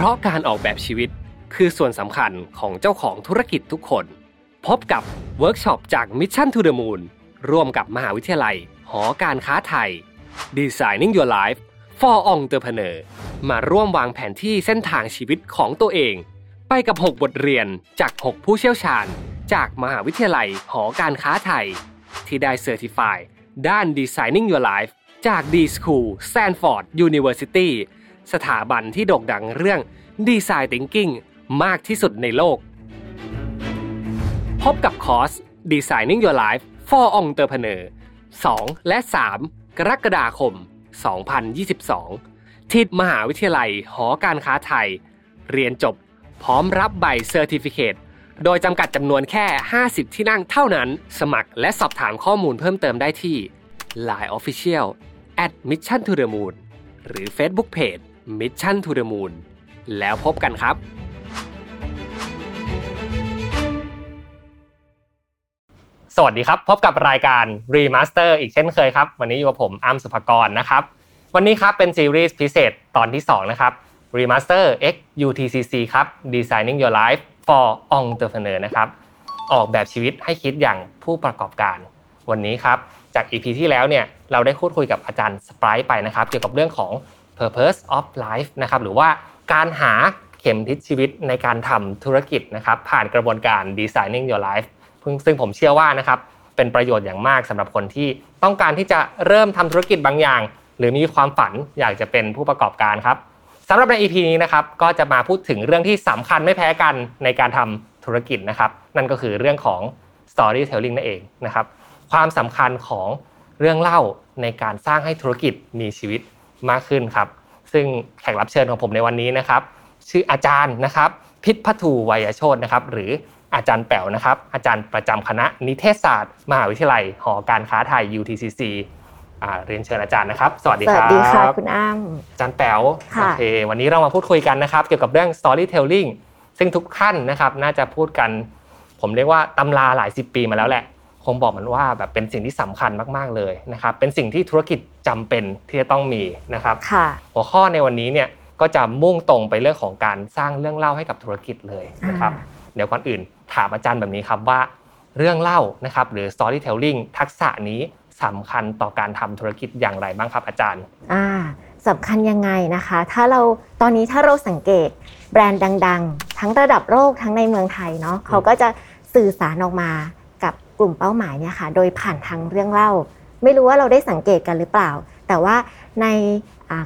เพราะการออกแบบชีวิตคือส่วนสำคัญของเจ้าของธุรกิจทุกคน พบกับเวิร์กช็อปจาก Mission to the Moon ร่วมกับมหาวิทยาลัย หอการค้าไทย Designing Your Life for Entrepreneur มาร่วมวางแผนที่เส้นทางชีวิตของตัวเอง ไปกับ 6 บทเรียนจาก 6 ผู้เชี่ยวชาญ จากมหาวิทยาลัยหอการค้าไทย ที่ได้ certify ด้าน Designing Your Life จาก D School Stanford University สถาบันที่โด่งดังเรื่อง Design Thinking มากที่สุดในโลก พบกับคอร์ส Designing Your Life for Entrepreneur 2 และ 3 กรกฎาคม 2022 ที่มหาวิทยาลัยหอการค้าไทย เรียนจบพร้อมรับใบ certificate โดยจำกัดจำนวนแค่ 50 ที่นั่งเท่านั้น สมัครและสอบถามข้อมูลเพิ่มเติมได้ที่ Line Official at Mission to the Moon หรือ Facebook Page Mission to the Moon แล้วพบกันครับสวัสดีครับพบกับรายการ Remaster อีกเช่นเคยครับ วันนี้อยู่กับผมอ้ำสุภกรนะครับ วันนี้ครับเป็นซีรีส์พิเศษตอนที่ 2 นะครับ Remaster X UTCC ครับ Designing Your Life for Entrepreneur นะครับ ออกแบบชีวิตให้คิดอย่างผู้ประกอบการ วันนี้ครับ จาก EP ที่แล้วเนี่ยเราได้พูดคุยกับอาจารย์สไปร์ไปนะครับ เกี่ยวกับเรื่องของ Purpose of Life นะครับหรือว่าการหาเข็มทิศชีวิตในการทำธุรกิจนะครับผ่านกระบวนการ Designing Your Life ซึ่งผมเชื่อว่านะครับเป็นประโยชน์อย่างมากสำหรับคนที่ต้องการที่จะเริ่มทำธุรกิจบางอย่าง หรือมีความฝันอยากจะเป็นผู้ประกอบการครับสำหรับใน EP นี้นะครับก็จะมาพูดถึงเรื่องที่สำคัญไม่แพ้กันในการทำธุรกิจนะครับนั่นก็คือเรื่องของ storytelling นั่นเองนะครับความสำคัญของเรื่องเล่าในการสร้างให้ธุรกิจมีชีวิต มากขึ้นครับ ซึ่งแขกรับเชิญของผมในวันนี้นะครับ ชื่ออาจารย์นะครับ พิษพัทูวัยโชตนะครับ หรืออาจารย์แป๋วนะครับ อาจารย์ประจำคณะนิเทศศาสตร์ มหาวิทยาลัย หอการค้าไทย UTCC เรียนเชิญอาจารย์นะครับ สวัสดีครับ สวัสดีค่ะคุณอ้ำอาจารย์แป๋วโอเค วันนี้เรามาพูดคุยกันนะครับ เกี่ยวกับเรื่อง storytelling ซึ่งทุกท่านนะครับ น่าจะพูดกัน ผมเรียกว่าตำราหลายสิบปีมาแล้วแหละ คงบอกมันว่าแบบเป็นสิ่งที่สำคัญมากๆเลยนะครับ เป็นสิ่งที่ธุรกิจจำเป็นที่จะต้องมีนะครับหัวข้อในวันนี้เนี่ยก็จะมุ่งตรงไปเรื่องของการสร้างเรื่องเล่าให้กับธุรกิจเลยนะครับ เดี๋ยวก่อนอื่นถามอาจารย์แบบนี้ครับว่าเรื่องเล่านะครับหรือ storytelling ทักษะนี้สำคัญต่อการทำธุรกิจอย่างไรบ้างครับอาจารย์ อ่าสำคัญยังไงนะคะ ถ้าเราตอนนี้ถ้าเราสังเกตแบรนด์ดัง ๆ ทั้งระดับโลกทั้งในเมืองไทยเนาะเขาก็จะสื่อสารออกมา กับกลุ่มเป้าหมายเนี่ยค่ะโดยผ่านทางเรื่องเล่า ไม่รู้ว่าเราได้สังเกตกันหรือเปล่า แต่ว่าใน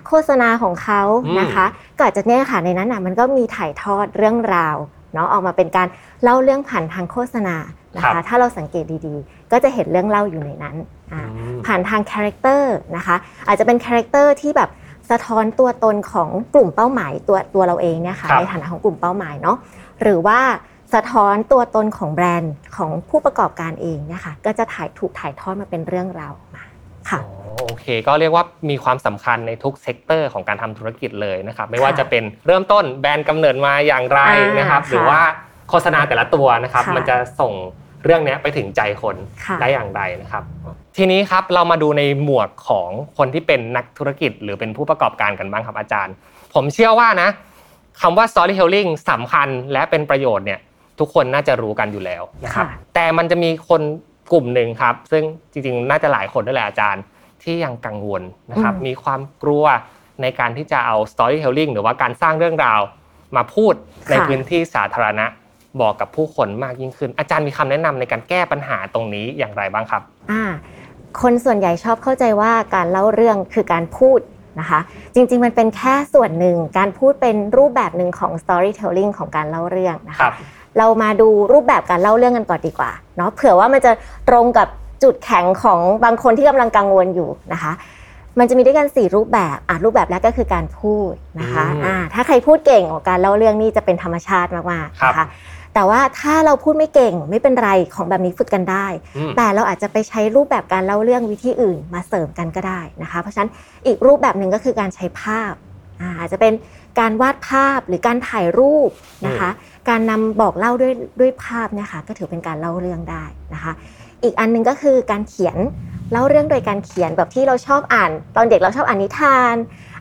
โฆษณาของเขานะคะก็อาจจะเนี่ยค่ะในนั้นอะมันก็มีถ่ายทอดเรื่องราวเนาะออกมาเป็นการเล่าเรื่องผ่านทางโฆษณานะคะถ้าเราสังเกตดีๆ ก็จะเห็นเรื่องเล่าอยู่ในนั้น ผ่านทาง character นะคะอาจจะเป็น character ที่แบบสะท้อนตัวตนของกลุ่มเป้าหมายตัวตัวเราเองเนี่ยค่ะในฐานะของกลุ่มเป้าหมายเนาะหรือว่า สะท้อนตัวตนของแบรนด์ของผู้ประกอบการเองเนี่ยค่ะก็จะถ่ายถูกถ่ายทอดมาเป็นเรื่องราวมาค่ะโอเค ก็เรียกว่ามีความสำคัญในทุก sector ของการทำธุรกิจเลยนะครับ ไม่ว่าจะเป็นเริ่มต้นแบรนด์กำเนิดมาอย่างไรนะครับ หรือว่าโฆษณาแต่ละตัวนะครับ มันจะส่งเรื่องนี้ไปถึงใจคนได้อย่างไรนะครับ ทีนี้ครับเรามาดูในหมวดของคนที่เป็นนักธุรกิจ หรือเป็นผู้ประกอบการกันบ้างครับอาจารย์ ผมเชื่อว่านะคำว่า storytelling สำคัญและเป็นประโยชน์เนี่ย ทุกคนน่าจะรู้กันอยู่แล้วนะครับ แต่มันจะมีคนกลุ่มหนึ่งครับ ซึ่งจริงๆ น่าจะหลายคนด้วยแหละอาจารย์ ที่ยังกังวลนะครับ มีความกลัวในการที่จะเอา storytelling หรือว่าการสร้างเรื่องราวมาพูดในพื้นที่สาธารณะบอกกับผู้คนมากยิ่งขึ้น อาจารย์มีคำแนะนำในการแก้ปัญหาตรงนี้อย่างไรบ้างครับอ่าคนส่วนใหญ่ชอบเข้าใจว่าการเล่าเรื่องคือการพูดนะคะ จริงๆมันเป็นแค่ส่วนหนึ่งการพูดเป็นรูปแบบหนึ่งของ storytelling ของการเล่าเรื่องนะคะ เรามาดูรูปแบบการเล่าเรื่องกันก่อนดีกว่าเนาะเผื่อว่ามันจะตรงกับจุดแข็งของบางคนที่กำลังกังวลอยู่นะคะ มันจะมีด้วยกัน 4 รูปแบบอะรูปแบบแรกก็คือการพูดนะคะอ่าถ้าใครพูดเก่งของการเล่าเรื่องนี่จะเป็นธรรมชาติมากๆนะคะแต่ว่าถ้าเราพูดไม่เก่งไม่เป็นไรของแบบนี้ฝึกกันได้ แต่เราอาจจะไปใช้รูปแบบการเล่าเรื่องวิธีอื่นมาเสริมกันก็ได้นะคะ เพราะฉะนั้นอีกรูปแบบหนึ่งก็คือการใช้ภาพอาจจะเป็น การวาดภาพหรือการถ่ายรูปนะคะ การนำบอกเล่าด้วยด้วยภาพเนี่ยค่ะก็ถือเป็นการเล่าเรื่องได้นะคะ อีกอันนึงก็คือการเขียนเล่าเรื่องโดยการเขียนแบบที่เราชอบอ่าน ตอนเด็กเราชอบอ่านนิทาน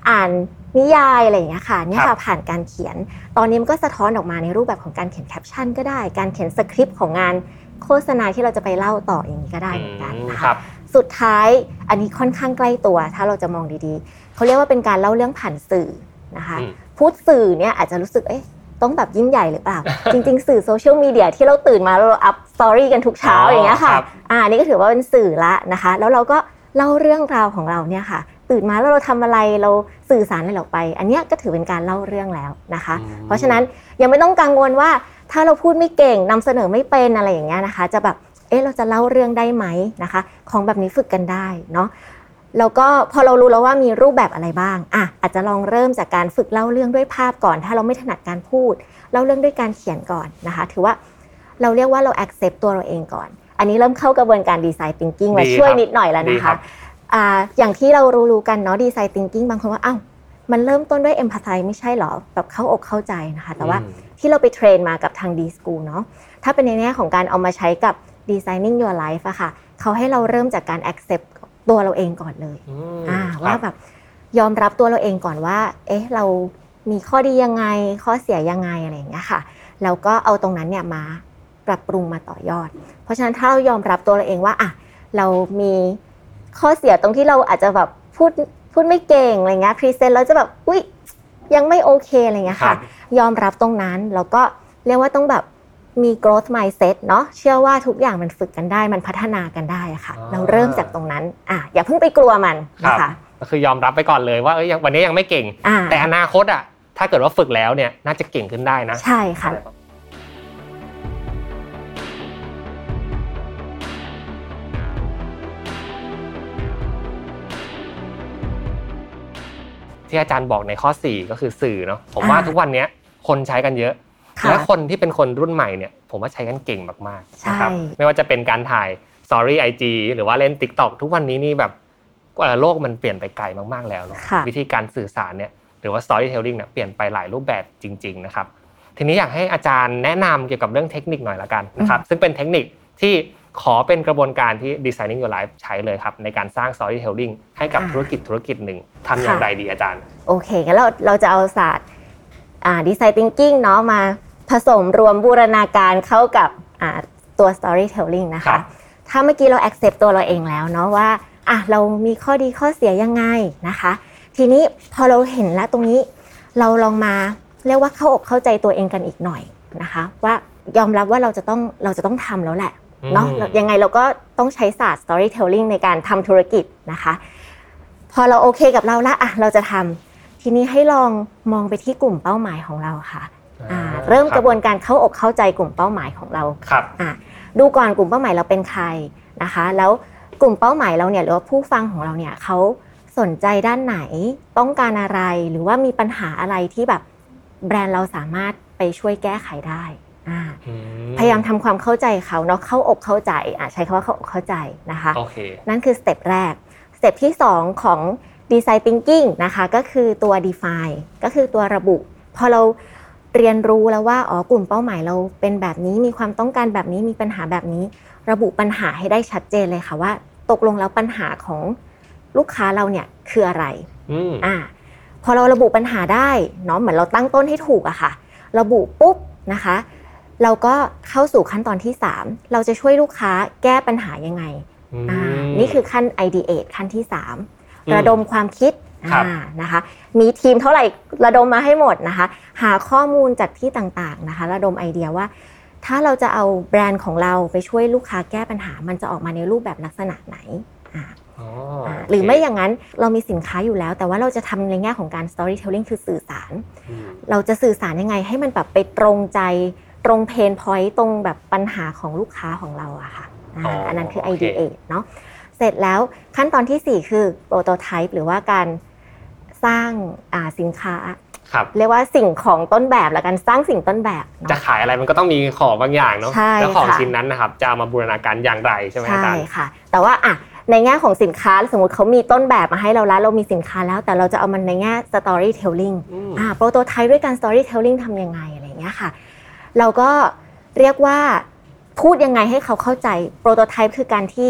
อ่านนิยายอะไรอย่างเงี้ยค่ะเนี่ยค่ะผ่านการเขียน ตอนนี้มันก็สะท้อนออกมาในรูปแบบของการเขียนแคปชั่นก็ได้ การเขียนสคริปต์ของงานโฆษณาที่เราจะไปเล่าต่ออย่างนี้ก็ได้เหมือนกันนะคะสุดท้ายอันนี้ค่อนข้างใกล้ตัว ถ้าเราจะมองดีๆ เขาเรียกว่าเป็นการเล่าเรื่องผ่านสื่อ นะคะพูดสื่อเนี่ยอาจจะรู้สึกเอ๊ะต้องแบบยิ่งใหญ่หรือเปล่า จริงๆ สื่อโซเชียลมีเดียที่เราตื่นมาเราอัพ story กันทุกเช้าอย่างเงี้ยค่ะอ่านี่ก็ถือว่าเป็นสื่อละนะคะ แล้วเราก็เล่าเรื่องราวของเราเนี่ยค่ะ ตื่นมาแล้วเราทำอะไรเราสื่อสารอะไรออกไป อันนี้ก็ถือเป็นการเล่าเรื่องแล้วนะคะ เพราะฉะนั้นยังไม่ต้องกังวลว่าถ้าเราพูดไม่เก่งนำเสนอไม่เป็นอะไรอย่างเงี้ยนะคะ จะแบบเอ๊ะเราจะเล่าเรื่องได้ไหมนะคะ ของแบบนี้ฝึกกันได้เนาะ แล้วก็พอเรารู้แล้วว่ามีรูปแบบอะไรบ้างอะอาจจะลองเริ่มจากการฝึกเล่าเรื่องด้วยภาพก่อน ถ้าเราไม่ถนัดการพูดเล่าเรื่องด้วยการเขียนก่อนนะคะ ถือว่าเราเรียกว่าเรา accept ตัวเราเองก่อน อันนี้เริ่มเข้ากระบวนการ design thinking มาช่วยนิดหน่อยแล้วนะคะอ่าอย่างที่เรารู้ๆกันเนาะ design thinking บางคนว่าอ้าวมันเริ่มต้นด้วย empathize ไม่ใช่หรอแบบเข้าอกเข้าใจนะคะ แต่ว่าที่เราไปเทรนมากับทาง D School เนาะถ้าเป็นในแง่ของการเอามาใช้กับ designing your life อะค่ะ เขาให้เราเริ่มจากการ accept ตัวเราเองก่อนเลยอ่าว่าแบบยอมรับตัวเราเองก่อนว่า เอ๊ะ เรามีข้อดียังไง ข้อเสียยังไงอะไรอย่างเงี้ยค่ะ แล้วก็เอาตรงนั้นเนี่ยมาปรับปรุงมาต่อยอด เพราะฉะนั้นถ้าเรายอมรับตัวเราเองว่าอะเรามีข้อเสียตรงที่เราอาจจะแบบพูดพูดไม่เก่งอะไรเงี้ยพรีเซนต์แล้วจะแบบ อุ้ยยังไม่โอเคอะไรเงี้ยค่ะ ยอมรับตรงนั้นแล้วก็เรียกว่าต้องแบบ มี growth mindset เนาะเชื่อว่าทุกอย่างมันฝึกกันได้มันพัฒนากันได้ค่ะ เราเริ่มจากตรงนั้นอะอย่าเพิ่งไปกลัวมันนะคะก็คือยอมรับไปก่อนเลยว่าเอ้ยวันนี้ยังไม่เก่ง แต่อนาคตอะถ้าเกิดว่าฝึกแล้วเนี่ยน่าจะเก่งขึ้นได้นะ ใช่ค่ะที่อาจารย์บอกในข้อ 4 ก็คือสื่อเนาะผมว่าทุกวันนี้คนใช้กันเยอะ และคนที่เป็นคนรุ่นใหม่เนี่ยผมว่าใช้กันเก่งมากๆนะครับไม่ว่าจะเป็นการถ่ายสตอรี่ไอจีหรือว่าเล่น t ิ k t o k ทุกวันนี้นี่แบบโลกมันเปลี่ยนไปไกลมากๆแล้วเนาะวิธีการสื่อสารเนี่ยหรือว่า storytelling เนี่ยเปลี่ยนไปหลายรูปแบบจริง ๆ นะครับ ทีนี้อยากให้อาจารย์แนะนำเกี่ยวกับเรื่องเทคนิคหน่อยละกันนะครับซึ่งเป็นเทคนิคที่ขอเป็นกระบวนการที่ Designing Your Life ใช้เลยครับ ในการสร้าง storytelling ให้กับธุรกิจธุรกิจหนึ่งทำอย่างไรดีอาจารย์ โอเคงั้นเราเราจะเอาศาสตร์ ดีไซน์ thinking เนาะมาผสมรวมบูรณาการเข้ากับตัว storytelling นะคะ ถ้าเมื่อกี้เรา accept ตัวเราเองแล้วเนาะว่าอะเรามีข้อดีข้อเสียยังไงนะคะ ทีนี้พอเราเห็นแล้วตรงนี้เราลองมาเรียกว่าเข้าอกเข้าใจตัวเองกันอีกหน่อยนะคะ ว่ายอมรับว่าเราจะต้องเราจะต้องทำแล้วแหละเนาะยังไงเราก็ต้องใช้ศาสตร์ storytelling ในการทำธุรกิจนะคะ พอเราโอเคกับเราละอะเราจะทำ ทีนี้ให้ลองมองไปที่กลุ่มเป้าหมายของเราค่ะเริ่มกระบวนการเข้าอกเข้าใจกลุ่มเป้าหมายของเราครับดูก่อนกลุ่มเป้าหมายเราเป็นใครนะคะ แล้วกลุ่มเป้าหมายเราเนี่ยหรือว่าผู้ฟังของเราเนี่ยเขาสนใจด้านไหนต้องการอะไรหรือว่ามีปัญหาอะไรที่แบบแบรนด์เราสามารถไปช่วยแก้ไขได้พยายามทำความเข้าใจเขาเนาะเข้าอกเข้าใจใช้คำว่าเข้าอกเข้าใจนะคะ นั่นคือ step แรก step ที่ 2 ของ Design Thinking นะคะก็คือตัว define ก็คือตัวระบุ พอเราเรียนรู้แล้วว่าอ๋อกลุ่มเป้าหมายเราเป็นแบบนี้มีความต้องการแบบนี้มีปัญหาแบบนี้ ระบุปัญหาให้ได้ชัดเจนเลยค่ะว่า ตกลงแล้วปัญหาของลูกค้าเราเนี่ยคืออะไรอ่าพอเราระบุปัญหาได้เนาะเหมือนเราตั้งต้นให้ถูกอะค่ะ ระบุปุ๊บนะคะ เราก็เข้าสู่ขั้นตอนที่ 3 เราจะช่วยลูกค้าแก้ปัญหายังไงอ่านี่คือขั้น ideate ขั้นที่ 3 ระดมความคิดนะคะ มีทีมเท่าไหร่ระดมมาให้หมดนะคะ หาข้อมูลจากที่ต่างๆนะคะ ระดมไอเดียว่า ถ้าเราจะเอาแบรนด์ของเราไปช่วยลูกค้าแก้ปัญหา มันจะออกมาในรูปแบบลักษณะไหนหรือไม่อย่างนั้นเรามีสินค้าอยู่แล้ว แต่ว่าเราจะทำในแง่ของการ storytelling คือสื่อสาร เราจะสื่อสารยังไงให้มันแบบไปตรงใจตรงเพนพอยต์ตรงแบบปัญหาของลูกค้าของเราอะค่ะอันนั้นคือ idea เนาะ เสร็จแล้วขั้นตอนที่ 4 คือ prototype หรือว่าการสร้างสินค้าเรียกว่าสิ่งของต้นแบบแล้วกันสร้างสิ่งต้นแบบจะขายอะไรมันก็ต้องมีของบางอย่างเนาะแล้วของชิ้นนั้นนะครับจะเอามาบูรณาการอย่างไรใช่ไหมอาจารย์ใช่ค่ะ แต่ว่าอะในแง่ของสินค้าสมมติเขามีต้นแบบมาให้เราแล้วเรามีสินค้าแล้ว แต่เราจะเอามันในแง่ storytelling อ่าโปรโตไทป์ด้วยการ storytelling ทำยังไงอะไรเงี้ยค่ะ เราก็เรียกว่าพูดยังไงให้เขาเข้าใจโปรโตไทป์คือการที่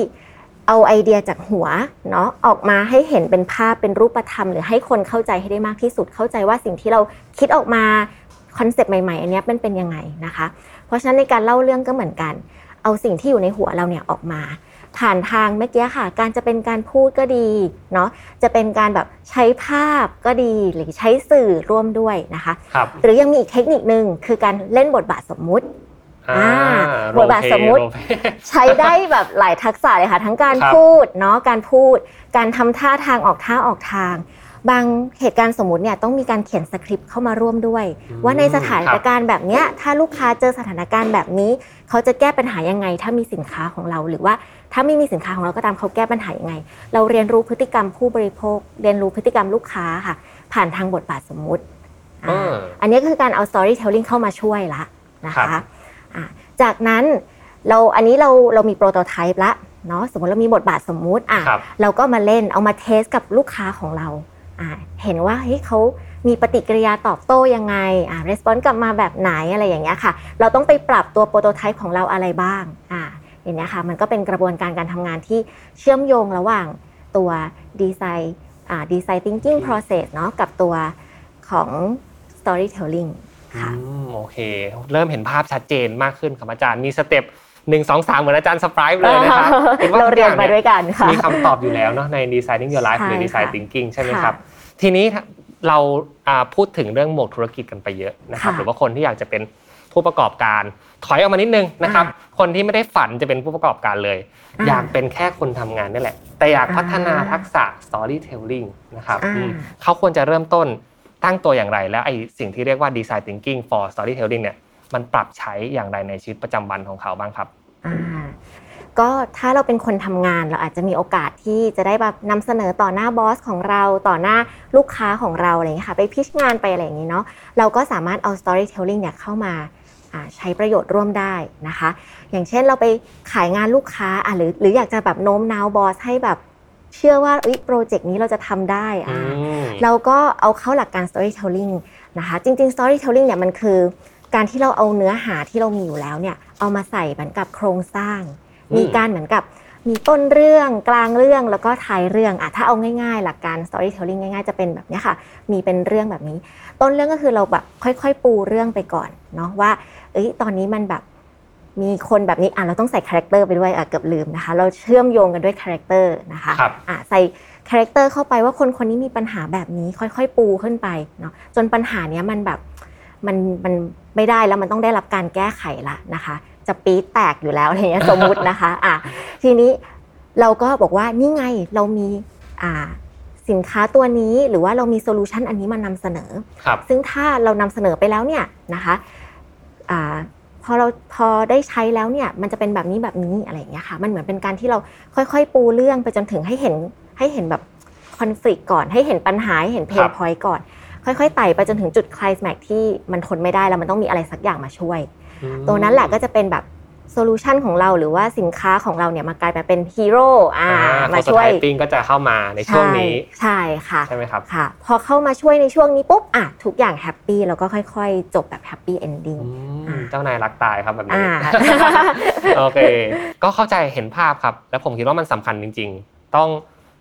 เเอาไอเดียจากหัวเนาะออกมาให้เห็นเป็นภาพเป็นรูปธรรม หรือให้คนเข้าใจให้ได้มากที่สุด เข้าใจว่าสิ่งที่เราคิดออกมาคอนเซปต์ใหม่ๆ อันนี้เป็นเป็นยังไงนะคะ เพราะฉะนั้นในการเล่าเรื่องก็เหมือนกัน เอาสิ่งที่อยู่ในหัวเราเนี่ยออกมา ผ่านทางเมื่อกี้ค่ะ การจะเป็นการพูดก็ดีเนาะจะเป็นการแบบใช้ภาพก็ดีหรือใช้สื่อร่วมด้วยนะคะครับหรือยังมีอีกเทคนิคนึงคือการเล่นบทบาทสมมุติอ่า บทบาทสมมุติโรลเพลย์ใช้ได้แบบหลายทักษะเลยค่ะ ทั้งการครับพูดเนาะการพูด การทำท่าทางออกท่าออกทาง บางเหตุการณ์สมมุติเนี่ยต้องมีการเขียนสคริปต์เข้ามาร่วมด้วย ว่าในสถานการณ์แบบเนี้ยถ้าลูกค้าเจอสถานการณ์แบบนี้ เขาจะแก้ปัญหายังไง ถ้ามีสินค้าของเราหรือว่าถ้าไม่มีสินค้าของเราก็ตามเขาแก้ปัญหายังไง เราเรียนรู้พฤติกรรมผู้บริโภค เรียนรู้พฤติกรรมลูกค้าค่ะ ผ่านทางบทบาทสมมุติอือ่ามอันนี้ก็คือการเอา storytelling เข้ามาช่วยละนะครัคะบอ่า จากนั้นเราอันนี้เราเรามีโปรโตไทป์ละเนาะสมมติเรามีบทบาทสมมุติอะครับเราก็มาเล่นเอามาเทสกับลูกค้าของเราอ่าเห็นว่าเฮ้ยเขามีปฏิกิริยาตอบโต้ยังไงอ่ารีสปอนส์กลับมาแบบไหนอะไรอย่างเงี้ยค่ะ เราต้องไปปรับตัวโปรโตไทป์ของเราอะไรบ้างอ่าอย่างเนี้ยค่ะมันก็เป็นกระบวนการการทำงานที่เชื่อมโยงระหว่างตัวดีไซน์อ่าดีไซน์ thinking process เนาะกับตัวของ storytelling ค่ะอืมโอเค เริ่มเห็นภาพชัดเจนมากขึ้นครับอาจารย์มีสเต็ปหนึ่งสองสามเหมือนอาจารย์สปรายเลยนะครับห็ว่เราทุกเรียนองมาด้วยกันค่ะมีคำตอบอยู่แล้วเนาะใน Designing Your Life ใช่หรือ Design ค่ะ Thinking ใช่ไหมค่ะครับ ทีนี้เราอ่าพูดถึงเรื่องหมวกธุรกิจกันไปเยอะนะครับค่ะหรือว่าคนที่อยากจะเป็นผู้ประกอบการ ถอยออกมานิดนึงนะครับ คนที่ไม่ได้ฝันจะเป็นผู้ประกอบการเลยอ่าอยากเป็นแค่คนทำงานนี่แหละ แต่อยากอ่าพัฒนาทักษะ storytelling นะครับอ่าอืมเขาควรจะเริ่มต้น ตั้งตัวอย่างไร แล้วไอ้สิ่งที่เรียกว่า design thinking for storytelling เนี่ยมันปรับใช้อย่างไรในชีวิตประจำวันของเขาบ้างครับอ่าก็ถ้าเราเป็นคนทำงานเราอาจจะมีโอกาสที่จะได้แบบนำเสนอต่อหน้าบอสของเราต่อหน้าลูกค้าของเราอะไรอย่างเงี้ค่ะ ไปพิชงานไปอะไรอย่างนี้เนาะเราก็สามารถเอา storytelling เนี่ยเข้ามาใช้ประโยชน์ร่วมได้นะคะ อย่างเช่นเราไปขายงานลูกค้าอะหรือหรืออยากจะแบบโน้มน้าวบอสให้แบบ เชื่อว่าเอ้ยโปรเจกต์นี้เราจะทำได้อ่าเราก็เอาเข้าหลักการ storytelling นะคะจริงๆ storytelling เนี่ยมันคือ การที่เราเอาเนื้อหาที่เรามีอยู่แล้วเนี่ยเอามาใส่เหมือนกับโครงสร้างอืมมีการเหมือนกับมีต้นเรื่องกลางเรื่องแล้วก็ท้ายเรื่องอะถ้าเอาง่ายๆ หลักการ storytelling ง่ายๆ จะเป็นแบบเนี้ยค่ะ มีเป็นเรื่องแบบนี้ ต้นเรื่องก็คือเราแบบค่อยๆ ปูเรื่องไปก่อนเนาะว่า เอ้ยตอนนี้มันแบบ มีคนแบบนี้อะเราต้องใส่คาแรคเตอร์ไปด้วยอะเกือบลืมนะคะ เราเชื่อมโยงกันด้วยคาแรคเตอร์นะคะครับ อะใส่คาแรคเตอร์เข้าไปว่าคนคนนี้มีปัญหาแบบนี้ค่อยๆ ปูขึ้นไปเนาะจนปัญหาเนี้ยมันแบบมันมันไม่ได้แล้วมันต้องได้รับการแก้ไขละนะคะ จะปี๊ดแตกอยู่แล้วอะไรเงี้ยสมมุตินะคะอะทีนี้เราก็บอกว่านี่ไงเรามีอ่าสินค้าตัวนี้หรือว่าเรามี solution อันนี้มานำเสนอ ครับ ซึ่งถ้าเรานำเสนอไปแล้วเนี่ยนะคะอ่า พอเราพอได้ใช้แล้วเนี่ยมันจะเป็นแบบนี้แบบนี้อะไรอย่างเงี้ยค่ะ มันเหมือนเป็นการที่เราค่อยๆ ปูเรื่องไปจนถึงให้เห็นให้เห็นแบบคอน FLICT ก่อนให้เห็นปัญหาให้เห็น pain point ก่อน ค่อยๆไต่ไปจนถึงจุดคลายแม็กที่มันทนไม่ได้แล้วมันต้องมีอะไรสักอย่างมาช่วยอืมตัวนั้นแหละก็จะเป็นแบบ solution ของเราหรือว่าสินค้าของเราเนี่ยมากลายมาเป็นฮีโร่อ่าอ่ามามาช่วยปิ้งก็จะเข้ามาในช่วงนี้ใช่ค่ะใช่ไหมครับค่ะ พอเข้ามาช่วยในช่วงนี้ปุ๊บอะทุกอย่าง happy แล้วก็ค่อย ๆ จบแบบ happy ending อืมอ่าเจ้านายรักตายครับแบบนี้อ่าโอเค ก็เข้าใจเห็นภาพครับ แล้วผมคิดว่ามันสำคัญจริง ๆ ต้อง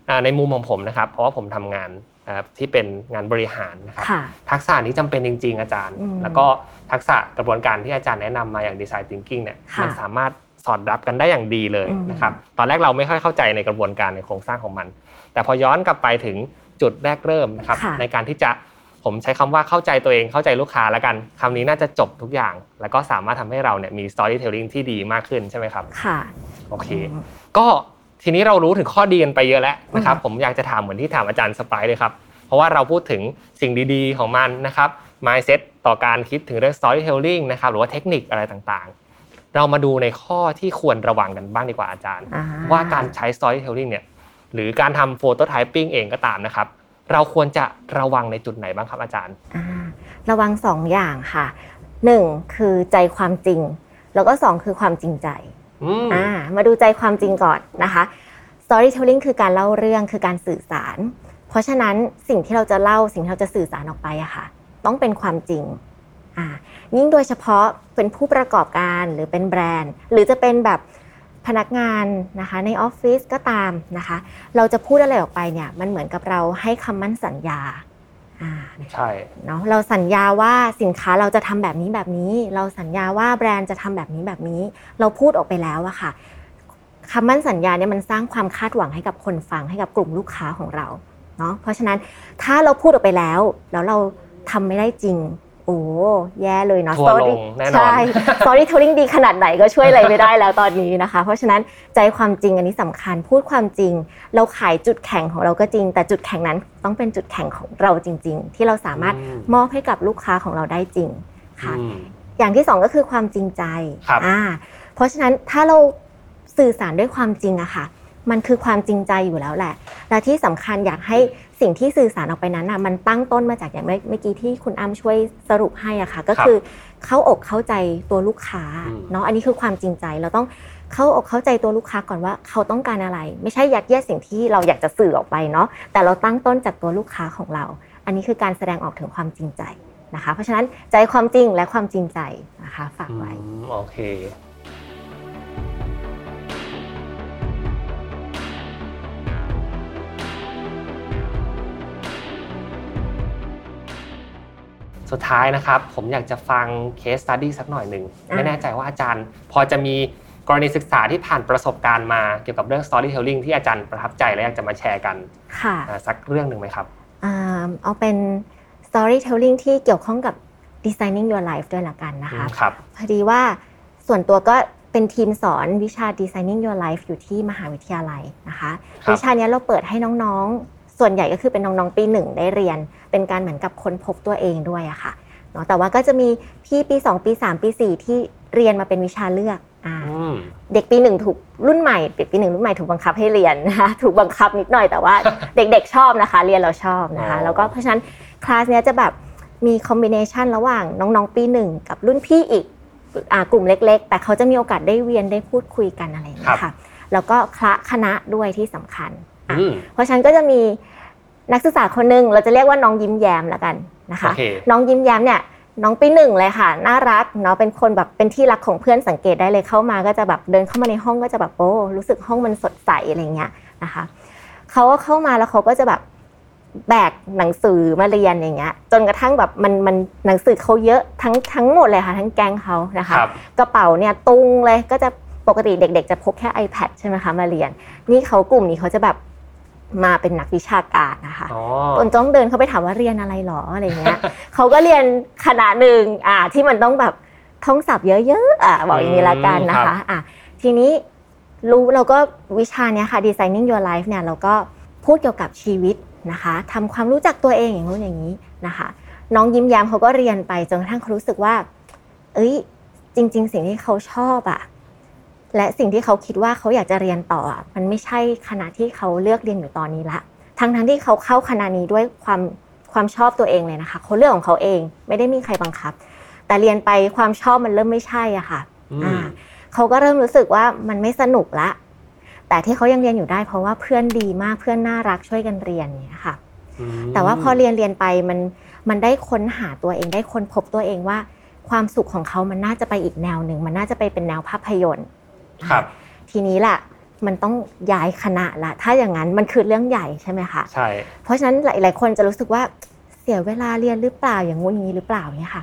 อ่าในมุมของผมนะครับ เพราะว่าผมทำงาน อ่าที่เป็นงานบริหารนะครับค่ะทักษะนี้จำเป็นจริง ๆ อาจารย์อืมแล้วก็ทักษะกระบวนการที่อาจารย์แนะนำมาอย่างดีไซน์ thinking เนี่ยค่ะมันสามารถสอดรับกันได้อย่างดีเลยอืมนะครับตอนแรกเราไม่ค่อยเข้าใจในกระบวนการในโครงสร้างของมัน แต่พอย้อนกลับไปถึงจุดแรกเริ่มนะครับค่ะในการที่จะผมใช้คำว่าเข้าใจตัวเองเข้าใจลูกค้าแล้วกันคำนี้น่าจะจบทุกอย่าง แล้วก็สามารถทำให้เราเนี่ยมี storytelling ที่ดีมากขึ้นใช่ไหมครับค่ะโอเคอืมก็ ทีนี้เรารู้ถึงข้อดีกันไปเยอะแล้วนะครับอืมผมอยากจะถามเหมือนที่ถามอาจารย์สไปร์เลยครับ เพราะว่าเราพูดถึงสิ่งดีๆของมันนะครับ mindset ต่อการคิดถึงเรื่อง storytelling นะครับหรือว่าเทคนิคอะไรต่างๆ เรามาดูในข้อที่ควรระวังกันบ้างดีกว่าอาจารย์อ่ว่าการใช้ storytelling เนี่ยหรือการทำ phototyping เองก็ตามนะครับ เราควรจะระวังในจุดไหนบ้างครับอาจารย์อ่าระวังสองอย่างค่ะหนึ่งคือใจความจริง แล้วก็สองคือความจริงใจ อ่ามาดูใจความจริงก่อนนะคะ storytelling คือการเล่าเรื่องคือการสื่อสาร เพราะฉะนั้นสิ่งที่เราจะเล่าสิ่งที่เราจะสื่อสารออกไปอะค่ะ ต้องเป็นความจริงอ่ายิ่งโดยเฉพาะเป็นผู้ประกอบการหรือเป็นแบรนด์ หรือจะเป็นแบบพนักงานนะคะในออฟฟิศก็ตามนะคะ เราจะพูดอะไรออกไปเนี่ยมันเหมือนกับเราให้คำมั่นสัญญา ใช่เนาะเราสัญญาว่าสินค้าเราจะทำแบบนี้แบบนี้ เราสัญญาว่าแบรนด์จะทำแบบนี้แบบนี้ เราพูดออกไปแล้วอะค่ะคำมั่นสัญญาเนี่ยมันสร้างความคาดหวังให้กับคนฟังให้กับกลุ่มลูกค้าของเราเนาะเพราะฉะนั้นถ้าเราพูดออกไปแล้วแล้วเราทำไม่ได้จริงโอ้แย่เลยเนาะสตอรี่ใช่สตอรี่เทลลิ่งดีขนาดไหนก็ช่วยอะไรไม่ได้แล้วตอนนี้นะคะ เพราะฉะนั้นใจความจริงอันนี้สำคัญพูดความจริง เราขายจุดแข็งของเราก็จริง แต่จุดแข็งนั้นต้องเป็นจุดแข็งของเราจริง ๆ ที่เราสามารถมอบให้กับลูกค้าของเราได้จริงค่ะอย่างที่สองก็คือความจริงใจอ่าเพราะฉะนั้นถ้าเราสื่อสารด้วยความจริงอะค่ะ มันคือความจริงใจอยู่แล้วแหละ และที่สำคัญอยากให้ สิ่งที่สื่อสารออกไปนั้นอะมันตั้งต้นมาจากอย่างเมื่อกี้ที่คุณอ้ำช่วยสรุปให้อะค่ะก็คือเข้าอกเข้าใจตัวลูกค้าเนาะอันนี้คือความจริงใจเราต้องเข้าอกเข้าใจตัวลูกค้าก่อนว่าเขาต้องการอะไร ไม่ใช่ยัดเยียดสิ่งที่เราอยากจะสื่อออกไปเนาะแต่เราตั้งต้นจากตัวลูกค้าของเรา อันนี้คือการแสดงออกถึงความจริงใจนะคะ เพราะฉะนั้นใจความจริงและความจริงใจนะคะฝากไว้โอเค สุดท้ายนะครับ ผมอยากจะฟังเคสตัดดี้สักหน่อยหนึ่งไม่แน่ใจว่าอาจารย์ พอจะมีกรณีศึกษาที่ผ่านประสบการณ์มาเกี่ยวกับเรื่อง storytelling ที่อาจารย์ประทับใจและอยากจะมาแชร์กันสักเรื่องหนึ่งไหมครับเอาเป็น storytelling ที่เกี่ยวข้องกับ designing your life ด้วยละกันนะคะครับพอดีว่าส่วนตัวก็เป็นทีมสอนวิชา designing your life อยู่ที่มหาวิทยาลัยนะคะ วิชานี้เราเปิดให้น้องๆ ส่วนใหญ่ก็คือเป็นน้องๆปีหนึ่งได้เรียน เป็นการเหมือนกับค้นพบตัวเองด้วยอะค่ะเนาะแต่ว่าก็จะมีพี่ปี 2 ปี 3 ปี 4 ที่เรียนมาเป็นวิชาเลือกอ่าเด็กปีหนึ่งถูกรุ่นใหม่เด็กปีหนึ่งรุ่นใหม่ถูกบังคับให้เรียนนะคะถูกบังคับนิดหน่อยแต่ว่าเด็กๆชอบนะคะ เรียนเราชอบนะคะ แล้วก็เพราะฉะนั้นคลาสเนี้ยจะแบบมีคอมบิเนชันระหว่างน้องๆปีหนึ่งกับรุ่นพี่อีกกลุ่มเล็ก ๆ แต่เขาจะมีโอกาสได้เวียนได้พูดคุยกันอะไรอย่างเงี้ยค่ะแล้วก็คละคณะด้วยที่สำคัญ เพราะฉะนั้นก็จะมีนักศึกษาคนหนึ่งเราจะเรียกว่าน้องยิ้มแย้มละกันนะคะ น้องยิ้มแย้มเนี่ยน้องปีหนึ่งเลยค่ะ น่ารักเนาะเป็นคนแบบเป็นที่รักของเพื่อนสังเกตได้เลยเข้ามาก็จะแบบเดินเข้ามาในห้องก็จะแบบโอ้รู้สึกห้องมันสดใสอะไรเงี้ยนะคะเขาก็เข้ามาแล้วเขาก็จะแบบแบกหนังสือมาเรียนอย่างเงี้ย จนกระทั่งแบบมันมันหนังสือเขาเยอะทั้งทั้งหมดเลยค่ะ ทั้งแกงเขานะคะ กระเป๋าเนี่ยตุงเลยก็จะปกติเด็ก ๆ จะพกแค่ iPad ใช่ไหมคะมาเรียน นี่เขากลุ่มนี้เขาจะแบบ มาเป็นนักวิชาการนะคะตนจ้องเดินเขาไปถามว่าเรียนอะไรหรออะไรเงี้ยเขาก็เรียนคณะหนึ่งอ่าที่มันต้องแบบท่องศัพท์เยอะๆอ่าบอกอย่างนี้ละกันนะคะอ่าทีนี้รู้เราก็วิชาเนี้ยค่ะ designing your life เนี่ยเราก็พูดเกี่ยวกับชีวิตนะคะทำความรู้จักตัวเองอย่างนู้นอย่างนี้นะคะ น้องยิ้มแย้มเขาก็เรียนไปจนกระทั่งเขารู้สึกว่า เอ้ย จริง ๆ สิ่งที่เขาชอบอะ และสิ่งที่เขาคิดว่าเขาอยากจะเรียนต่อ มันไม่ใช่คณะที่เขาเลือกเรียนอยู่ตอนนี้ละทั้งทั้งที่เขาเข้าคณะนี้ด้วยความความชอบตัวเองเลยนะคะเขาเลือกของเขาเองไม่ได้มีใครบังคับ แต่เรียนไปความชอบมันเริ่มไม่ใช่อะค่ะอ่าเขาก็เริ่มรู้สึกว่ามันไม่สนุกละ แต่ที่เขายังเรียนอยู่ได้ เพราะว่าเพื่อนดีมากเพื่อนน่ารักช่วยกันเรียนเนี่ยค่ะ แต่ว่าพอเรียนเรียนไปมันมันได้ค้นหาตัวเองได้ค้นพบตัวเองว่า ความสุขของเขามันน่าจะไปอีกแนวหนึ่งมันน่าจะไปเป็นแนวภาพยนตร์ ครับ ทีนี้แหละมันต้องย้ายคณะละถ้าอย่างนั้นมันคือเรื่องใหญ่ใช่ไหมคะใช่เพราะฉะนั้นหลาย ๆ คนจะรู้สึกว่าเสียเวลาเรียนหรือเปล่าอย่างงู้นนี้หรือเปล่าเนี่ยค่ะ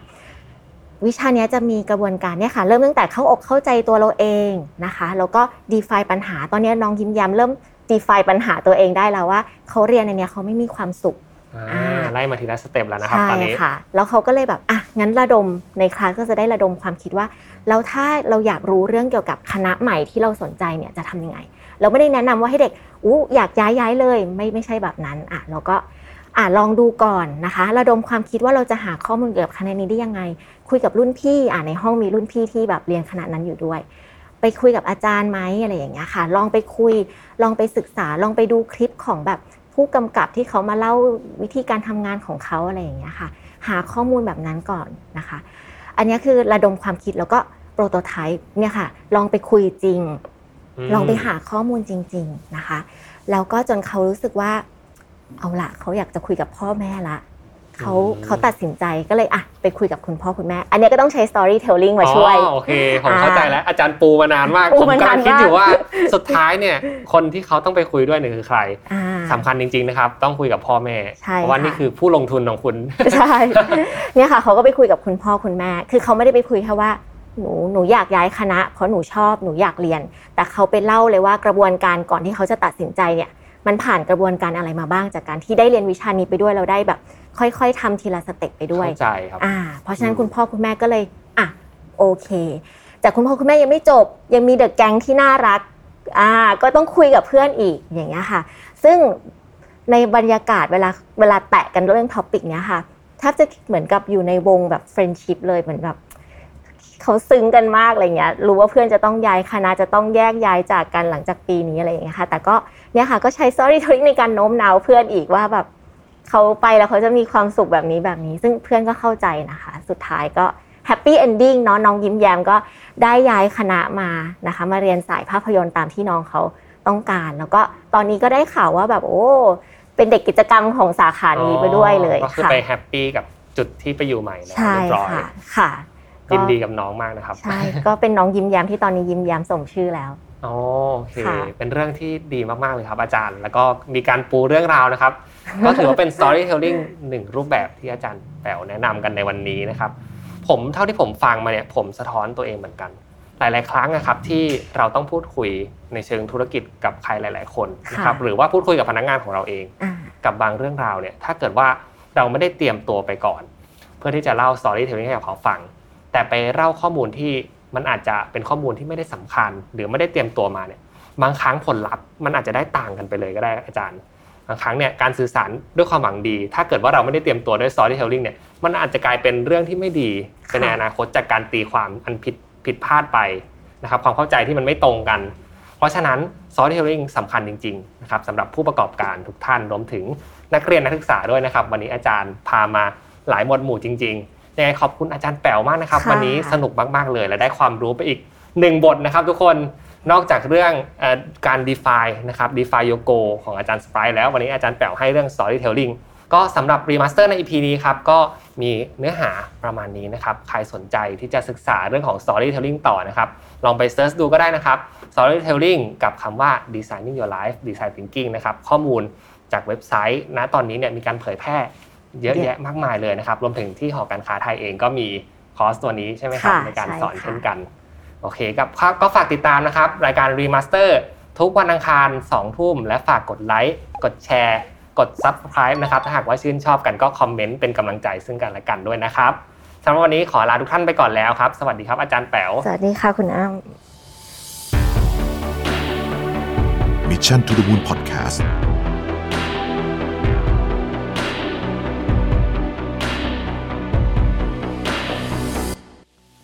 วิชานี้จะมีกระบวนการเนี่ยค่ะ เริ่มตั้งแต่เข้าอกเข้าใจตัวเราเองนะคะ แล้วก็ define ปัญหาตอนนี้น้องยิ้มย้มเริ่ม define ปัญหาตัวเองได้แล้วว่าเขาเรียนในนี้เขาไม่มีความสุข ไล่มาทีละสเต็ปแล้วนะครับตอนนี้ค่ะ แล้วเขาก็เลยแบบอะงั้นระดมในคลาสก็จะได้ระดมความคิดว่าแล้วถ้าเราอยากรู้เรื่องเกี่ยวกับคณะใหม่ที่เราสนใจเนี่ยจะทำยังไง เราไม่ได้แนะนำว่าให้เด็กอู้อยากย้ายย้ายเลยไม่ไม่ใช่แบบนั้นอะเราก็อ่าลองดูก่อนนะคะ ระดมความคิดว่าเราจะหาข้อมูลเกี่ยวกับคณะนี้ได้ยังไง คุยกับรุ่นพี่อ่าในห้องมีรุ่นพี่ที่แบบเรียนคณะนั้นอยู่ด้วย ไปคุยกับอาจารย์ไหมอะไรอย่างเงี้ยค่ะ ลองไปคุยลองไปศึกษาลองไปดูคลิปของแบบ ผู้กำกับที่เขามาเล่าวิธีการทำงานของเขาอะไรอย่างเงี้ยค่ะ หาข้อมูลแบบนั้นก่อนนะคะ อันนี้คือระดมความคิดแล้วก็โปรโตไทป์เนี่ยค่ะ ลองไปคุยจริง ลองไปหาข้อมูลจริง ๆนะคะ แล้วก็จนเขารู้สึกว่า เอาละเขาอยากจะคุยกับพ่อแม่ละ เขาเขาตัดสินใจก็เลยอะไปคุยกับคุณพ่อคุณแม่ อันนี้ก็ต้องใช้ storytelling มาช่วยโอเคผมเข้าใจแล้วอาจารย์ปูมานานมากผมกำลังคิดอยู่ว่าสุดท้ายเนี่ยคนที่เขาต้องไปคุยด้วยเนี่ยคือใครสำคัญจริงๆนะครับต้องคุยกับพ่อแม่เพราะว่านี่คือผู้ลงทุนของคุณใช่เนี่ยค่ะเขาก็ไปคุยกับคุณพ่อคุณแม่ คือเขาไม่ได้ไปคุยแค่ว่าหนูหนูอยากย้ายคณะ เพราะหนูชอบหนูอยากเรียน แต่เขาไปเล่าเลยว่ากระบวนการก่อนที่เขาจะตัดสินใจเนี่ย มันผ่านกระบวนการอะไรมาบ้างจากการที่ได้เรียนวิชานี้ไปด้วยเราได้แบบ ค่อยๆทำทีละสเต็ปไปด้วยเข้าใจครับอ่าเพราะฉะนั้นคุณพ่อคุณแม่ก็เลยอะโอเคแต่คุณพ่อคุณแม่ยังไม่จบยังมี the gang ที่น่ารักอ่าก็ต้องคุยกับเพื่อนอีกอย่างเงี้ยค่ะ ซึ่งในบรรยากาศเวลาเวลาแตะกันเรื่อง topic เนี้ยค่ะแทบจะเหมือนกับอยู่ในวงแบบ friendship เลยเหมือนแบบเขาซึ้งกันมากอะไรเงี้ยรู้ว่าเพื่อนจะต้องย้ายคณะจะต้องแยกย้ายจากกันหลังจากปีนี้อะไรอย่างเงี้ยค่ะ แต่ก็ เนี่ยค่ะก็ใช้ storytelling ในการโน้มน้าวเพื่อนอีกว่าแบบเขาไปแล้วเขาจะมีความสุขแบบนี้แบบนี้ ซึ่งเพื่อนก็เข้าใจนะคะ สุดท้ายก็ happy ending เนาะน้องยิ้มแย้มก็ได้ย้ายคณะมานะคะ มาเรียนสายภาพยนตร์ตามที่น้องเขาต้องการ แล้วก็ตอนนี้ก็ได้ข่าวว่าแบบโอ้เป็นเด็กกิจกรรมของสาขานี้ไปด้วยเลยก็คือไป happy กับจุดที่ไปอยู่ใหม่แล้วเรียบร้อยค่ะยินดีกับน้องมากนะครับใช่ก็เป็นน้องยิ้มแย้มที่ตอนนี้ยิ้มแย้มสมชื่อแล้ว โอเคเป็นเรื่องที่ดีมากๆเลยครับอาจารย์ แล้วก็มีการปูเรื่องราวนะครับ ก็ถือว่าเป็น storytelling หนึ่งรูปแบบที่อาจารย์แป๋วแนะนำกันในวันนี้นะครับ ผมเท่าที่ผมฟังมาเนี่ยผมสะท้อนตัวเองเหมือนกัน หลาย ๆ ครั้งนะครับที่เราต้องพูดคุยในเชิงธุรกิจกับใครหลาย ๆ คนนะครับหรือว่าพูดคุยกับพนักงานของเราเองกับบางเรื่องราวเนี่ยถ้าเกิดว่าเราไม่ได้เตรียมตัวไปก่อน เพื่อที่จะเล่า storytelling ให้กับเขาฟัง แต่ไปเล่าข้อมูลที่ มันอาจจะเป็นข้อมูลที่ไม่ได้สำคัญ หรือไม่ได้เตรียมตัวมาเนี่ยบางครั้งผลลัพธ์มันอาจจะได้ต่างกันไปเลยก็ได้อาจารย์บางครั้งเนี่ยการสื่อสารด้วยความหวังดี ถ้าเกิดว่าเราไม่ได้เตรียมตัวด้วย storytelling เนี่ยมันอาจจะกลายเป็นเรื่องที่ไม่ดีในอนาคตจากการตีความอันผิดผิดพลาดไปนะครับความเข้าใจที่มันไม่ตรงกัน เพราะฉะนั้น storytelling สำคัญจริงๆนะครับสำหรับผู้ประกอบการทุกท่านรวมถึงนักเรียนนักศึกษาด้วยนะครับ วันนี้อาจารย์พามาหลายหมวดหมู่จริง ๆ ยังไงขอบคุณอาจารย์แป๋วมากนะครับ วันนี้สนุกมากๆเลย และได้ความรู้ไปอีกหนึ่งบทนะครับ ทุกคนนอกจากเรื่องการ define นะครับ define your goal ของอาจารย์สไปร์แล้ววันนี้อาจารย์แป๋วให้เรื่อง storytelling ก็สำหรับ remaster ใน EP นี้ครับก็มีเนื้อหาประมาณนี้นะครับ ใครสนใจที่จะศึกษาเรื่องของ storytelling ต่อนะครับ ลองไปเซิร์ชดูก็ได้นะครับ storytelling กับคำว่า designing your life design thinking นะครับ ข้อมูลจากเว็บไซต์ณตอนนี้เนี่ยมีการเผยแพร่ เยอะแยะมากมายเลยนะครับ รวมถึงที่หอการค้าไทยเองก็มีคอร์สตัวนี้ใช่ไหมครับในการสอนเช่นกัน โอเคครับก็ฝากติดตามนะครับ รายการ Remaster ทุกวันอังคาร2ทุ่มและฝากกดไลค์กดแชร์ กด Subscribe นะครับ ถ้าหากว่าชื่นชอบกันก็คอมเมนต์เป็นกำลังใจซึ่งกันและกันด้วยนะครับสำหรับวันนี้ขอลาทุกท่านไปก่อนแล้วครับ สวัสดีครับอาจารย์แป๋ว สวัสดีค่ะคุณอ้ำ Mission to the Moon Podcast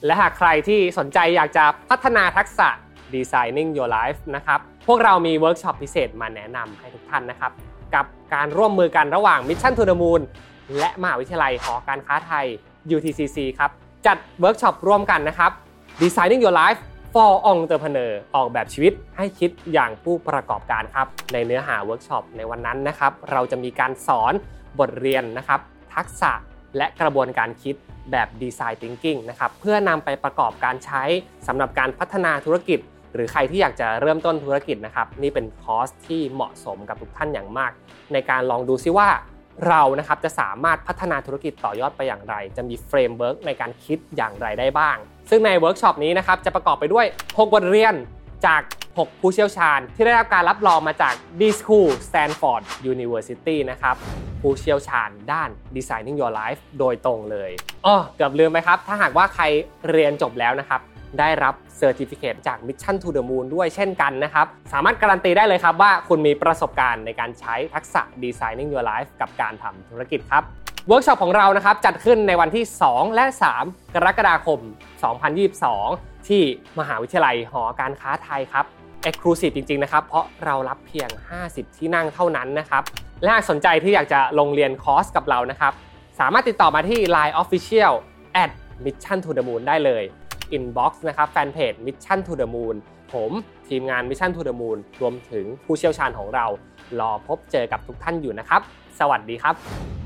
และหากใครที่สนใจอยากจะพัฒนาทักษะ Designing Your Life นะครับ พวกเรามีเวิร์กช็อปพิเศษมาแนะนำให้ทุกท่านนะครับ กับการร่วมมือกันระหว่าง Mission to the Moon และมหาวิทยาลัยหอการค้าไทย UTCC ครับ จัดเวิร์กช็อปร่วมกันนะครับ Designing Your Life for Entrepreneur ออกแบบชีวิตให้คิดอย่างผู้ประกอบการครับ ในเนื้อหาเวิร์กช็อปในวันนั้นนะครับ เราจะมีการสอนบทเรียนนะครับ ทักษะ และกระบวนการคิดแบบดีไซน์ thinking นะครับเพื่อนำไปประกอบการใช้สำหรับการพัฒนาธุรกิจ หรือใครที่อยากจะเริ่มต้นธุรกิจนะครับนี่เป็นคอร์สที่เหมาะสมกับทุกท่านอย่างมาก ในการลองดูซิว่าเรานะครับจะสามารถพัฒนาธุรกิจต่อยอดไปอย่างไร จะมี framework ในการคิดอย่างไรได้บ้าง ซึ่งในเวิร์กช็อปนี้นะครับจะประกอบไปด้วย 6 บทเรียน จาก 6 ผู้เชี่ยวชาญ ที่ได้รับการรับรองมาจาก d.school Stanford University นะครับผู้เชี่ยวชาญด้าน Designing Your Life โดยตรงเลยอ๋อเกือบลืมไหมครับ ถ้าหากว่าใครเรียนจบแล้วนะครับ ได้รับ certificate จาก Mission to the Moon ด้วยเช่นกันนะครับ สามารถการันตีได้เลยครับว่าคุณมีประสบการณ์ในการใช้ทักษะ Designing Your Life กับการทำธุรกิจครับเวิร์กช็อปของเรานะครับจัดขึ้นในวันที่ 2 และ 3 กรกฎาคม 2022 ที่มหาวิทยาลัยหอการค้าไทยครับ Exclusive จริงๆนะครับ เพราะเรารับเพียง 50 ที่นั่งเท่านั้นนะครับและหากสนใจที่อยากจะลงเรียนคอร์สกับเรานะครับ สามารถติดต่อมาที่ Line Official at Mission to the Moon ได้เลย Inbox นะครับแฟนเพจ Mission to the Moon ผมทีมงาน Mission to the Moon รวมถึงผู้เชี่ยวชาญของเรา รอพบเจอกับทุกท่านอยู่นะครับ สวัสดีครับ